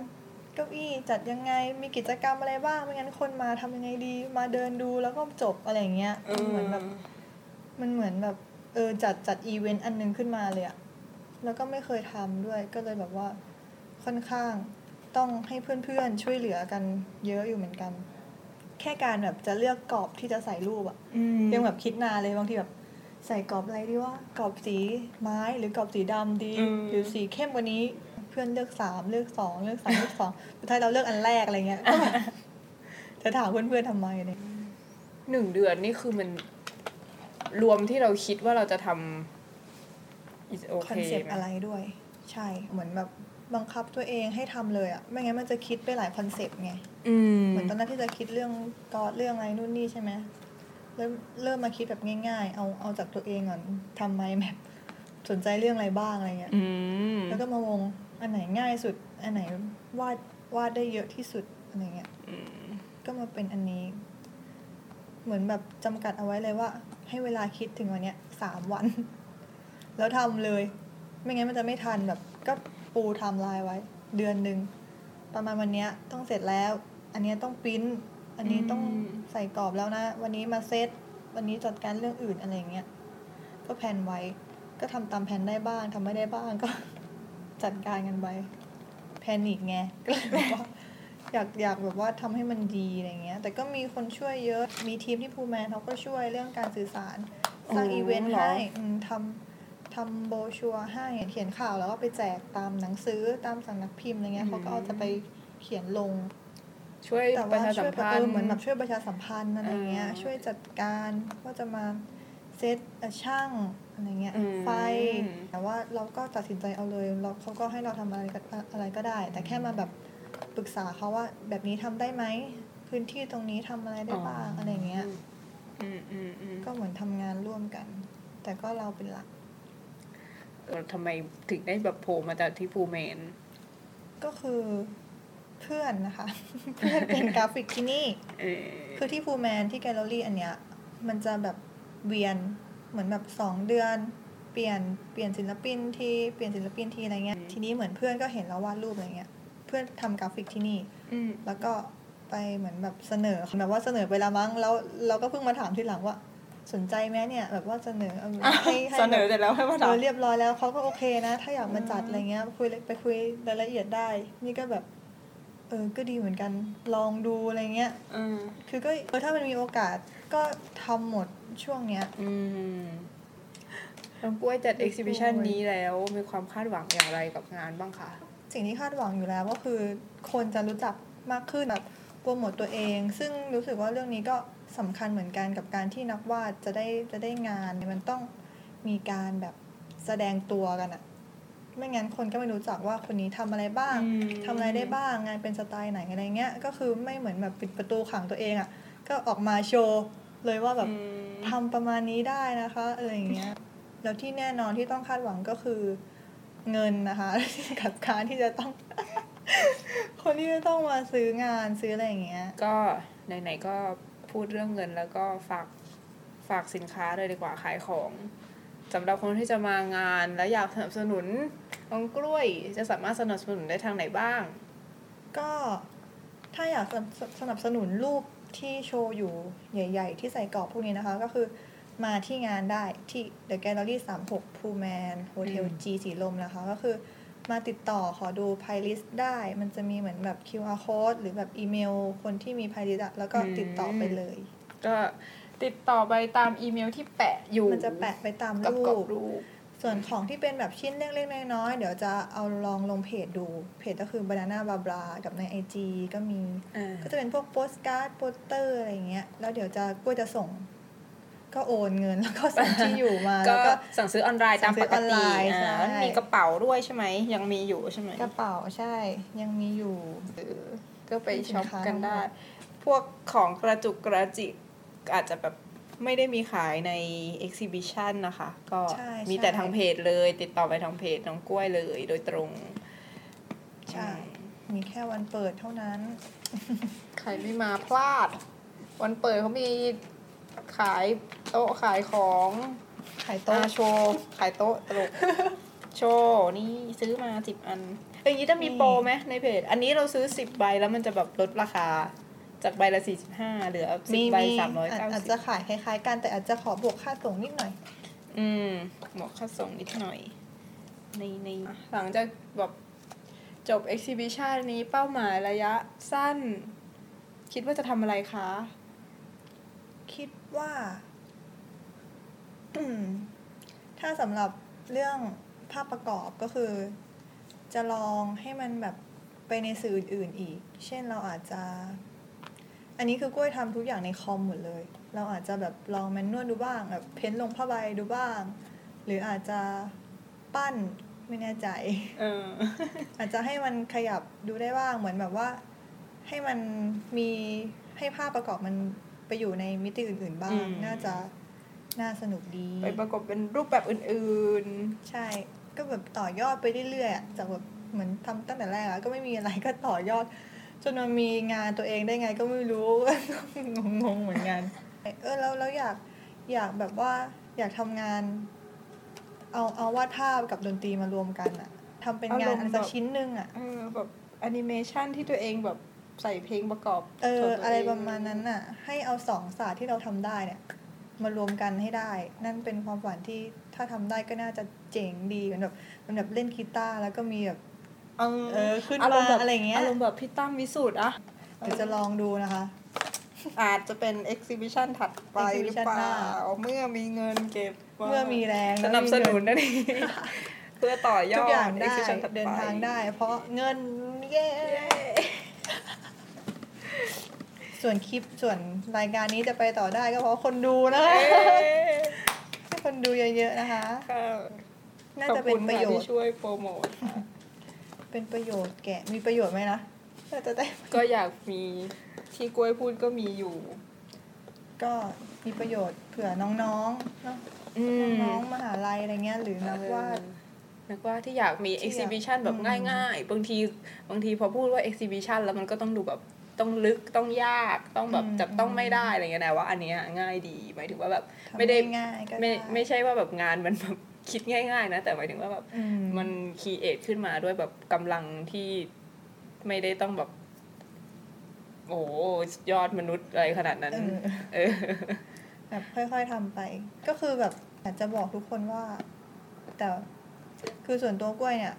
เก้าอี้จัดยังไงมีกิจกรรมอะไรบ้างไม่งั้นคนมาทำยังไงดี มาเดินดูแล้วก็จบอะไรอย่างเงี้ยเออมันเหมือนแบบมันเหมือนแบบเออจัดจัดอีเวนต์อันหนึงขึ้นมาเลยอะ แล้วก็ไม่เคยทำด้วย ก็เลยแบบว่าค่อนข้างต้องให้เพื่อนๆช่วยเหลือกันเยอะอยู่เหมือนกัน แค่การแบบจะเลือกกรอบที่จะใส่รูปอะอืมยังแบบคิดนานเลยบางทีแบบใส่กรอบอะไรดีว่ากรอบสีไม้หรือกรอบสีดำดีอืมหรือสีเข้มกว่านี้เพื่อนเลือกสามเลือกสองเลือกสามเลือกสองสุดท้ายเราเลือกอันแรกอะไรเงี้ยก็แบบจะถามเพื่อนๆทำไมเนี่ยหนึ่งเดือนนี่คือมันรวมที่เราคิดว่าเราจะทำ is คอน okay เซปต์ไหมอะไรด้วย ใช่เหมือนแบบบังคับตัวเองให้ทำเลยอะไม่งั้นมันจะคิดไปหลายคอนเซปต์ไงอืมเหมือนตอนนั้นที่จะคิดเรื่องกอดเรื่องอะไรนู่นนี่ใช่ไหมเริ่มเริ่มมาคิดแบบง่าย ๆ เอาเอาจากตัวเองก่อนทำไมแบบสนใจเรื่องอะไรบ้างอะไรเงี้ยอืมแล้วก็มาวงอันไหนง่ายสุด อันไหนวาดวาดได้เยอะที่สุดอะไรเงี้ยอืมก็มาเป็นอันนี้ เหมือนแบบจำกัดเอาไว้เลยว่า ให้เวลาคิดถึงวันเนี้ยสามวัน แล้วทำเลย ไม่งั้นมันจะไม่ทันแบบ ก็ปูไทำลายไว้ เดือนหนึ่งประมาณวันเนี้ยต้องเสร็จแล้ว อันเนี้ยต้องปริ้น อันนี้ต้องใส่กรอบแล้วนะ วันนี้มาเซตวันนี้จัดการเรื่องอื่นอะไรเงี้ยก็แผนไว้ ก็ทำตามแผนได้บ้างทำไม่ได้บ้างก็จัดการกันไปแพนิกไงก็เลยแบบว่าอยากอยากแบบว่าทำให้มันดีอะไรเงี้ย แต่ก็มีคนช่วยเยอะ มีทีมที่ภูแมนเขาก็ช่วยเรื่องการสื่อสารสร้างอีเวนต์ให้อืมทำ ทำโบรชัวร์ให้เขียนข่าวแล้วก็ไปแจกตามหนังสือตามสำนักพิมพ์อะไรเงี้ยเขาก็เอาจะไปเขียนลง ช่วยแต่ประว่าชาสัช่วมยแบบพันเออธ์เหมือนแบบช่วยประชาสัมพันธ์อะไรเงี้ยอ่าช่วยจัดการว่าจะมาเซตเอ่อช่างอะไรเงี้ยอืมไฟแต่ว่าเราก็ตัดสินใจเอาเลยเราเขาก็ให้เราทำอะไรก็อะไรก็ได้ แต่แค่มาแบบปรึกษาเขาว่าแบบนี้ทำได้ไหมพื้นที่ตรงนี้ทำอะไรได้บ้างอะไรเงี้ยอืมอืมอืมก็เหมือนทำงานร่วมกัน แต่ก็เราเป็นหลัก เออทำไมถึงได้แบบโผล่มาจากที่ฟูแมน ก็คือเพื่อนนะคะ เพื่อนเป็นกราฟิกที่นี่เออคือที่ฟูแมนที่แกลเลอรี่อันเนี้ย มันจะแบบเวียนเหมือนแบบสองเดือน เปลี่ยนเปลี่ยนศิลปินที่เปลี่ยนศิลปินทีอะไรเงี้ย ทีนี้เหมือนเพื่อนก็เห็นเราวาดรูปอะไรเงี้ย เพื่อนทำกราฟิกที่นี่อืมแล้วก็ไปเหมือนแบบเสนอแบบว่าเสนอไปและมั้งแล้วเราก็เพิ่งมาถามทีหลังว่า สนใจไหมเนี่ยแบบว่าเสนอเอาให้ให้เสนอแบบเสร็จแล้วให้มาเอถามอเรียบร้อยแล้วเขาก็โอเคนะ ถ้าอยากมาจัดอะไรเงี้ยคุยไปคุยรายละเอียดได้ นี่ก็แบบเออก็ดีเหมือนกันลองดูอะไรเงี้ยอืมคือก็เออถ้ามันมีโอกาสก็ทำหมดช่วงเนี้ยอืมน้องกล้วยจัดเอ็กซิบิชันนี้แล้วมีความคาดหวังอย่างไรกับงานบ้างคะสิ่งที่คาดหวังอยู่แล้วก็คือคนจะรู้จักมากขึ้นแบบโปรโมตตัวเอง ซึ่งรู้สึกว่าเรื่องนี้ก็ สำคัญเหมือนกันกับการที่นักวาดจะได้จะได้งานมันต้องมีการแบบแสดงตัวกันอะไม่งั้นคนก็ไม่รู้จักว่าคนนี้ทำอะไรบ้างอืมทำอะไรได้บ้างงานเป็นสไตล์ไหนอะไรเงี้ย ก็คือไม่เหมือนแบบปิดประตูขังตัวเองอะก็ออกมาโชว์เลยว่าแบบอืมทำประมาณนี้ได้นะคะอะไรอย่างเงี้ยแล้วที่แน่นอนที่ต้องคาดหวังก็คือเงินนะคะกับการที่จะต้อง คนที่จะต้องมาซื้องานซื้ออะไรอย่างเงี้ย ก็ไหนๆก็ พูดเรื่องเงิน แล้วก็ฝากฝากสินค้าเลยดีกว่าขายของสำหรับคนที่จะมางานแล้วอยากสนับสนุนองกล้วยจะสามารถสนับสนุนได้ทางไหนบ้าง ก็ถ้าอยากสนับสนับสนุนรูปที่โชว์อยู่ใหญ่ ๆ ที่ใส่กรอบพวกนี้นะคะ ก็คือมาที่งานได้ที่ The Gallery 36 p u m a n Hotel G สีลมนะคะ ก็คือ มาติดต่อขอดู playlist ได้ มันจะมีเหมือนแบบ QR code หรือแบบอีเมล คนที่มี playlist อะแล้วก็ติดต่อไปเลย ก็ติดต่อไปตามอีเมลที่แปะอยู่ มันจะแปะไปตามกับรูกรอบปรูปส่วนของที่เป็นแบบชิ้นเล็กๆน้อยๆเดี๋ยวจะเอาลองลงเพจดู เพจก็คือ Banana b a b l a กับใน IG ก็มีอ่าก็จะเป็นพวกโปสการ์ดโปสเตอร์อะไรอย่างเงี้ย แล้วเดี๋ยวจะกล้วยจะส่ง ก็โอนเงินแล้วก็ส่งที่อยู่มาก็แล้วก็สั่งซื้อออนไลน์ตามปกสั่งซื้อออนติไลน์อ่าใช่แล้วมีกระเป๋าด้วยใช่ไหมยังมีอยู่ใช่ไหมกระเป๋าใช่ยังมีอยู่เออก็ไปสินช็อปค้ากันได้ทั้งหมดพวกของกระจุกกระจิกอาจจะแบบไม่ได้มีขายใน exhibition นะคะ ก็ใช่มีแต่ใช่ทางเพจเลย ติดต่อไปทางเพจน้องกล้วยเลยโดยตรง ใช่ มีแค่วันเปิดเท่านั้น ใครไม่มาพลาด วันเปิดเขามี ขายโต๊ะขายของขายโต๊ะโต๊ะโชว์ ขายโต๊ะตลกโชว์นี่ซื้อมาสิบอันเอ้ยอย่างนี้จะมีโปรไหมในเพจ อันนี้เราซื้อสิบใบแล้วมันจะแบบลดราคา จากใบละสี่สิบห้าเหลือสิบมีใบมีสามร้อยอาจเก้าอาจสิจะบขายคล้ายๆกันแต่อาจจะขอบวกค่าส่งนิดหน่อย อืมหมวกค่าส่งนิดหน่อย ในในหลังจากแบบจบ exhibition นี้เป้าหมายระยะสั้น คิดว่าจะทำอะไรคะ คิดว่า ถ้าสำหรับเรื่องภาพประกอบก็คือ จะลองให้มันแบบไปในสื่ออื่นๆอีก เช่นเราอาจจะ อันนี้คือกล้วยทำทุกอย่างในคอมหมดเลย เราอาจจะแบบลองแมนนวลดูบ้างแบบเพ้นท์ลงผ้าใบดูบ้าง หรืออาจจะปั้นไม่แน่ใจเอออาจจะให้มันขยับดูได้บ้างเหมือนแบบว่า ให้มันมีให้ภาพประกอบมัน ไปอยู่ในมิติอื่น ๆ บ้างอืมน่าจะน่าสนุกดี ไปประกอบเป็นรูปแบบอื่นใช่ ก็แบบต่อยอดไปเรื่อยๆอะจากแบบเหมือนทำตั้งแต่แรกอะก็ไม่มีอะไรก็ต่อยอด จนมันมีงานตัวเองได้ไงก็ไม่รู้งงๆเหมือนกัน เออแล้วแล้วอยากอยากแบบว่าอยากทำงาน เอาเอาวาดภาพกับดนตรีมารวมกันอะทำเป็นงานอะไรสักชิ้นหนึ่งอะๆเออแบบแอนิเมชันที่ตัวเองแบบ ใส่เพลงประกอบ เออขงตัวงอะไรประมาณนั้นน่ะ ให้เอาสองศาสตร์ที่เราทำได้เนี่ยมารวมกันให้ได้ นั่นเป็นความฝันที่ถ้าทำได้ก็น่าจะเจ๋งดีเหมือนแบบเหมันแบบเล่นกีตาร์แล้วก็มีแบบเออเออขึ้นอารมณ์แบบมาอะไรเงี้ยอารมณ์แบบพี่ตั้มวิสุทธ์อะเดี๋ยวจะลองดูนะคะ อาจจะเป็นเอ็กซิบิชันถัดไปหรือเป exhibition หล่าน้าเมื่อมีเงินเก็บไว้เมื่อมีแรงสแล้วนับมีสเงินุนนั่นเองเพื่อต่อยอดทุกอย่างได้ exhibition ถัปเดินทางได้ เพราะเงินเย้ ส่วนคลิปส่วนรายการนี้จะไปต่อได้ก็เพราะคนดูนะคะเย้ให้คนดูเยอะๆนะคะค่ะน่าจะเป็นประโยขอบคุณชค่น์ที่ช่วยโปรโมทเป็นประโยชน์แกะมีประโยชน์ไหมนะน่าจะได้ก็อยากมีที่กล้วยพูดก็มีอยู่ ก็มีประโยชน์เผื่อน้องๆเนาะอืมน้องๆมหาลัยอะไรเงี้ย หรือนักวาดนักวาดที่อยากมีที่อยาก exhibition แบบอืมง่ายๆ บางทีบางทีพอพูดว่า exhibition แล้วมันก็ต้องดูแบบ ต้องลึกต้องยากต้องแบบจับต้องไม่ได้อะไรเงี้ยนะว่าอันเนี้ยง่ายดีหมายถึงว่าแบบทำไม่ได้ง่ายๆก็ไม่ด้ไม่ใช่ว่าแบบงานมันแบบคิดง่ายๆนะแต่หมายถึงว่าแบบอืมมันคีเอทขึ้นมาด้วยแบบกำลังที่ไม่ได้ต้องแบบโอ้ยอดมนุษย์อะไรขนาดนั้น เออเออแบบค่อยๆทำไป ก็คือแบบอยากจะบอกทุกคนว่า แต่คือส่วนตัวกล้วยเนี่ย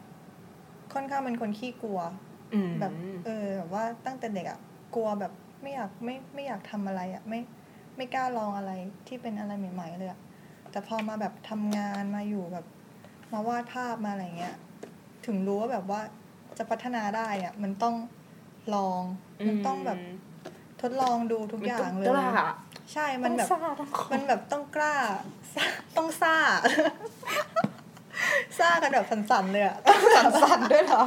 ค่อนข้างเป็นคนขี้กลัวอืมแบบ เออแบบว่าตั้งแต่เด็กอะ กลัวแบบไม่อยากไม่ไม่อยากทำอะไรอะไม่ไม่กล้าลองอะไรที่เป็นอะไรใหม่ๆเลยอะแต่พอมาแบบทำงานมาอยู่แบบมาวาดภาพมาอะไรเงี้ย ถึงรู้ว่าแบบว่าจะพัฒนาได้อะมันต้องลอง มันต้องแบบทดลองดูทุกอย่างเลยมันต้กล้าใช่มันแบบต้องซ่าต้องขอมันแบบต้องกล้าซ่าต้องซ่าซ่ากันแบบสั่นๆเลยอะสั่นๆด้วยเหรอ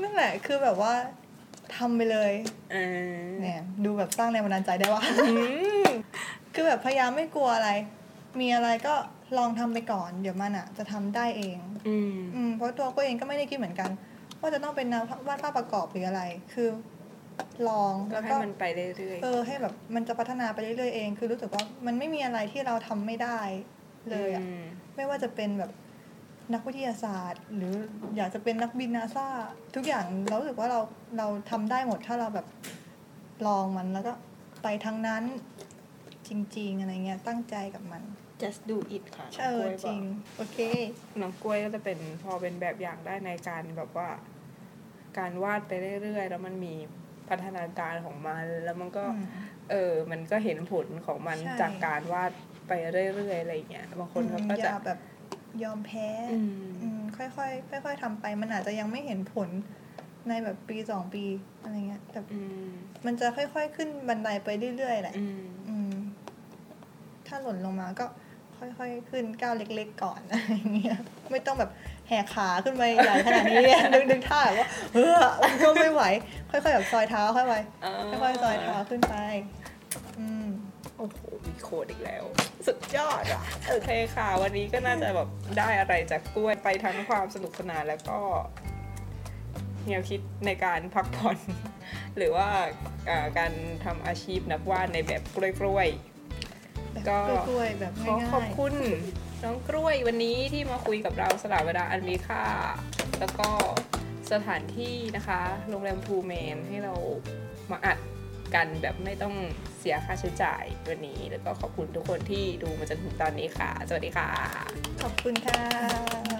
นั่นแหละคือแบบว่า ทำไปเลยเออเนี่ยดูแบบสร้างแรงบันดาลใจได้ว่าอืมคือแบบพยายามไม่กลัวอะไร มีอะไรก็ลองทำไปก่อน เดี๋ยวมันอะจะทำได้เองอืมอืมเพราะตัวก็เองก็ไม่ได้คิดเหมือนกัน ว่าจะต้องเป็นนักวาดภาพประกอบหรืออะไร คือ ลองก็แล้วให้ก็มันไปเรื่อยเออให้แบบมันจะพัฒนาไปเรื่อยๆเอง คือรู้สึกว่ามันไม่มีอะไรที่เราทำไม่ได้ๆเลยอะมไม่ว่าจะเป็นแบบ นักวิทยาศาสตร์ หรืออยากจะเป็นนักบินนาซาทุกอย่างเรารู้สึกว่าเราเราทำได้หมดถ้าเราแบบลองมันแล้วก็ไปทางนั้นจริง ๆ อะไรเงี้ยตั้งใจกับมัน just do it ค่ะเออกล้วยบจอริกงโอเค น้องกล้วยก็จะเป็นพอเป็นแบบอย่างได้ในการแบบว่า การวาดไปเรื่อยๆ แล้วมันมีพัฒนาการของมัน แล้วมันก็อืมเออ มันก็เห็นผลของมันใช่จากการวาดไปเรื่อยๆ อะไรอย่างเงี้ย บางคนเขาก็อจะย่าแบบ ยอมแพ้อืมอืมค่อยๆค่อยๆทำไป มันอาจจะยังไม่เห็นผลในแบบปีสองปีอะไรเงี้ยแต่อืมมันจะค่อยๆขึ้นบันไดไปเรื่อยๆแหละอืมอืมถ้าหล่นลงมาก็ค่อยๆขึ้นก้าวเล็ก ๆ ก่อนอะไรเงี้ยไม่ต้องแบบแหกขาขึ้นไปใหญ่ขนาดนี้ดึงดึงท่าแบบว่าเฮ้อก็ไม่ไหว ค่อยๆแบบซอยเท้าค่อยไปค่อยๆซอยเท้าขึ้นไป อืม โอ้โห มีโคดอีกแล้ว สุดยอดอะ โอเคค่ะ วันนี้ก็น่าจะแบบได้อะไรจากกล้วยไปทั้งความสนุกสนานแล้วก็แนวคิดในการพักผ่อน หรือว่าอ่าการทำอาชีพนักวาดในแบบกล้วยๆแบบก็กล้วยๆแบบของ่ายๆขอบคุณน้องกล้วยวันนี้ที่มาคุยกับเราสละเวลาอันมีค่า แล้วก็สถานที่นะคะ โรงแรมทูเมนให้เรามาอัด กันแบบไม่ต้องเสียค่าใช้จ่ายวันนี้ แล้วก็ขอบคุณทุกคนที่ดูมาจนถึงตอนนี้ค่ะ สวัสดีค่ะ ขอบคุณค่ะ